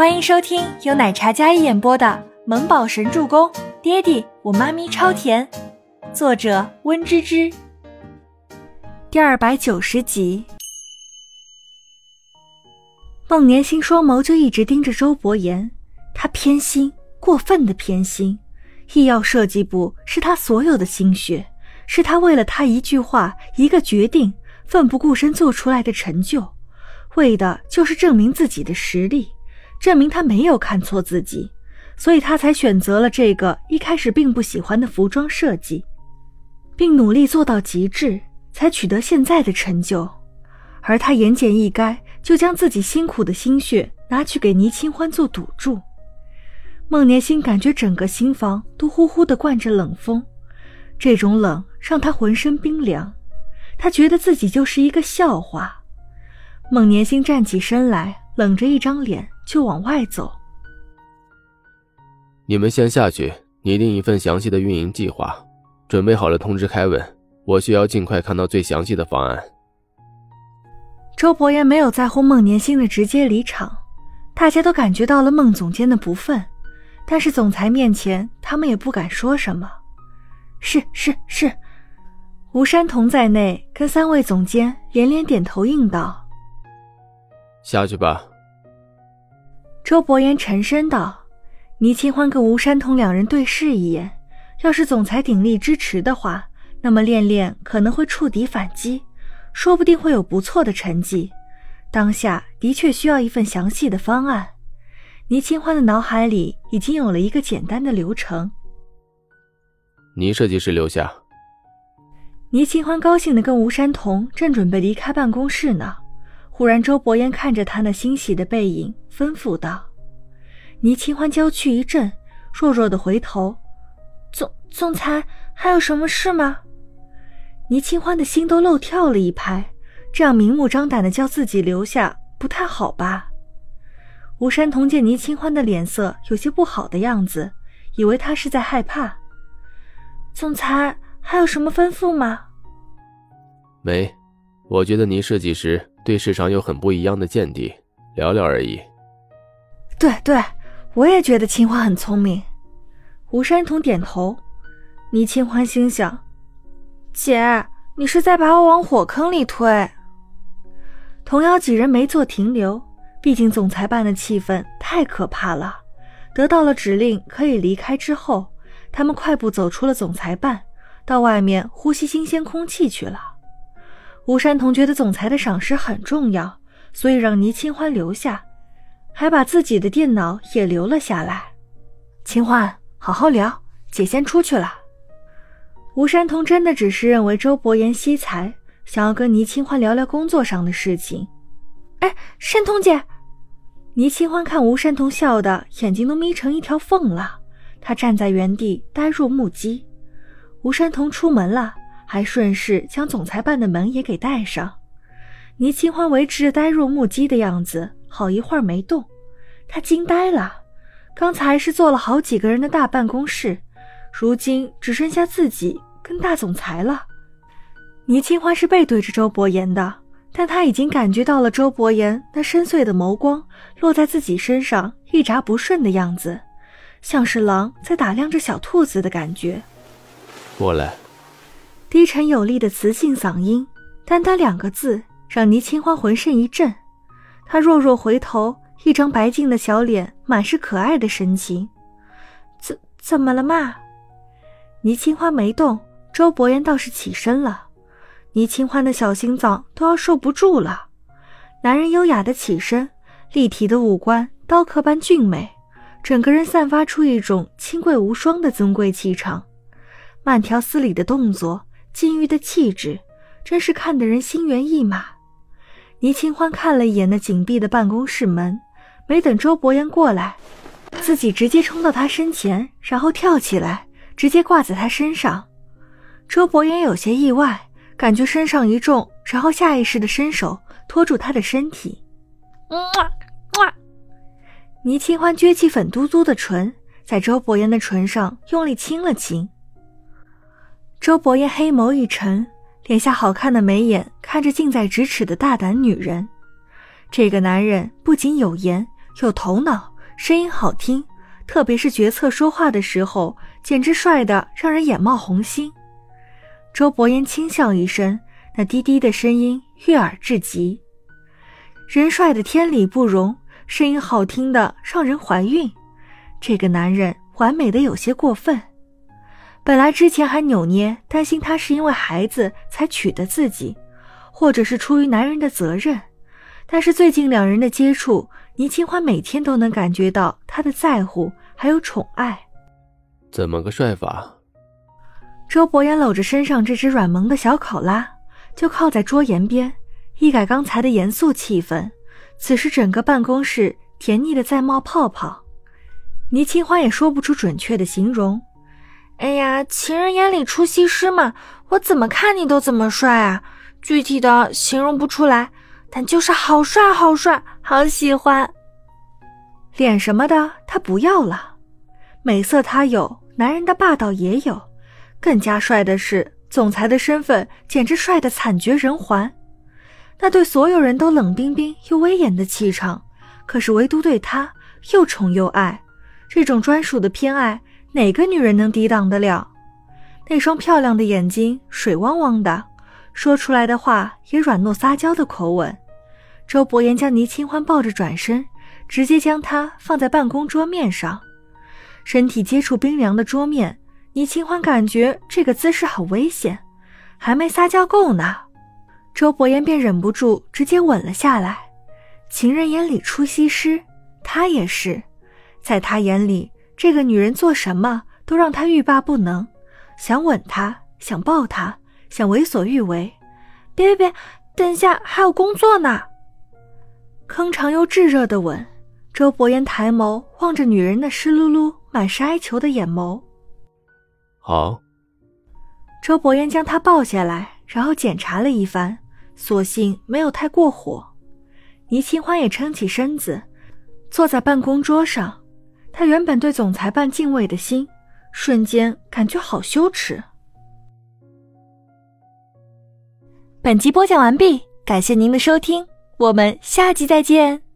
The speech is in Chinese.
欢迎收听由奶茶嘉一演播的《萌宝神助攻》，爹地我妈咪超甜，作者温芝芝。第二百九十集。孟年星双眸就一直盯着周伯言，他偏心，过分的偏心。医药设计部是他所有的心血，是他为了他一句话、一个决定，奋不顾身做出来的成就，为的就是证明自己的实力。证明他没有看错自己，所以他才选择了这个一开始并不喜欢的服装设计，并努力做到极致，才取得现在的成就。而他言简意赅，就将自己辛苦的心血拿去给倪清欢做赌注。孟年心感觉整个心房都呼呼地灌着冷风，这种冷让他浑身冰凉，他觉得自己就是一个笑话。孟年心站起身来，冷着一张脸。就往外走。你们先下去拟定一份详细的运营计划，准备好了通知凯文。我需要尽快看到最详细的方案。周伯言没有在乎孟年星的直接离场，大家都感觉到了孟总监的不忿，但是总裁面前，他们也不敢说什么。是是是，吴山童在内跟三位总监连连点头应道：“下去吧。”周伯言沉声道：“倪清欢跟吴山童两人对视一眼，要是总裁鼎力支持的话，那么恋恋可能会触底反击，说不定会有不错的成绩。当下的确需要一份详细的方案。倪清欢的脑海里已经有了一个简单的流程。倪设计师留下。”倪清欢高兴的跟吴山童正准备离开办公室呢。忽然，周伯言看着他那欣喜的背影，吩咐道：“倪清欢娇躯一震，弱弱的回头。总总裁还有什么事吗？”倪清欢的心都漏跳了一拍，这样明目张胆的叫自己留下，不太好吧？吴山童见倪清欢的脸色有些不好的样子，以为他是在害怕。总裁还有什么吩咐吗？没，我觉得倪设计师。对市场有很不一样的见地，聊聊而已。对对，我也觉得清欢很聪明。吴山童点头。倪清欢心想：姐，你是在把我往火坑里推。童瑶几人没做停留，毕竟总裁办的气氛太可怕了。得到了指令可以离开之后，他们快步走出了总裁办，到外面呼吸新鲜空气去了。吴山童觉得总裁的赏识很重要，所以让倪清欢留下，还把自己的电脑也留了下来。清欢，好好聊，姐先出去了。吴山童真的只是认为周伯言惜才，想要跟倪清欢聊聊工作上的事情。哎，山童姐，倪清欢看吴山童笑的眼睛都眯成一条缝了，他站在原地呆若木鸡。吴山童出门了。还顺势将总裁办的门也给带上。倪清欢维持着呆若木鸡的样子，好一会儿没动。他惊呆了，刚才是坐了好几个人的大办公室，如今只剩下自己跟大总裁了。倪清欢是背对着周伯言的，但他已经感觉到了周伯言那深邃的眸光落在自己身上，一眨不顺的样子，像是狼在打量着小兔子的感觉。过来。低沉有力的磁性嗓音，单单两个字让倪清欢浑身一震。她弱弱回头，一张白净的小脸满是可爱的神情。怎怎么了嘛？倪清欢没动，周伯言倒是起身了。倪清欢的小心脏都要受不住了。男人优雅的起身，立体的五官刀刻般俊美，整个人散发出一种清贵无双的尊贵气场，慢条斯理的动作。禁欲的气质，真是看得人心猿意马。倪清欢看了一眼那紧闭的办公室门，没等周伯言过来，自己直接冲到他身前，然后跳起来，直接挂在他身上。周伯言有些意外，感觉身上一重，然后下意识的伸手托住他的身体。哇哇！倪清欢撅起粉嘟嘟的唇，在周伯言的唇上用力亲了亲。周伯言黑眸一沉，脸下好看的眉眼看着近在咫尺的大胆女人。这个男人不仅有颜，有头脑，声音好听，特别是决策说话的时候，简直帅的让人眼冒红星。周伯言轻笑一声，那低低的声音悦耳至极。人帅的天理不容，声音好听的让人怀孕。这个男人完美的有些过分。本来之前还扭捏，担心他是因为孩子才娶的自己，或者是出于男人的责任。但是最近两人的接触，倪清欢每天都能感觉到他的在乎还有宠爱。怎么个帅法？周伯言搂着身上这只软萌的小考拉，就靠在桌沿边，一改刚才的严肃气氛。此时整个办公室甜腻的在冒泡泡。倪清欢也说不出准确的形容。哎呀，情人眼里出西施嘛，我怎么看你都怎么帅啊！具体的形容不出来，但就是好帅好帅，好喜欢。脸什么的他不要了，美色他有，男人的霸道也有，更加帅的是总裁的身份，简直帅得惨绝人寰。那对所有人都冷冰冰又威严的气场，可是唯独对他又宠又爱，这种专属的偏爱。哪个女人能抵挡得了？那双漂亮的眼睛水汪汪的，说出来的话也软糯撒娇的口吻。周伯言将倪清欢抱着转身，直接将她放在办公桌面上，身体接触冰凉的桌面。倪清欢感觉这个姿势很危险，还没撒娇够呢，周伯言便忍不住直接吻了下来。情人眼里出西施，他也是，在他眼里。这个女人做什么都让他欲罢不能，想吻她，想抱她，想为所欲为。别别别，等下还有工作呢。铿长又炙热的吻，周伯言抬眸望着女人那湿漉漉、满是哀求的眼眸。好。周伯言将她抱下来，然后检查了一番，所幸没有太过火。倪清欢也撑起身子，坐在办公桌上。他原本对总裁办敬畏的心，瞬间感觉好羞耻。本集播讲完毕，感谢您的收听，我们下集再见。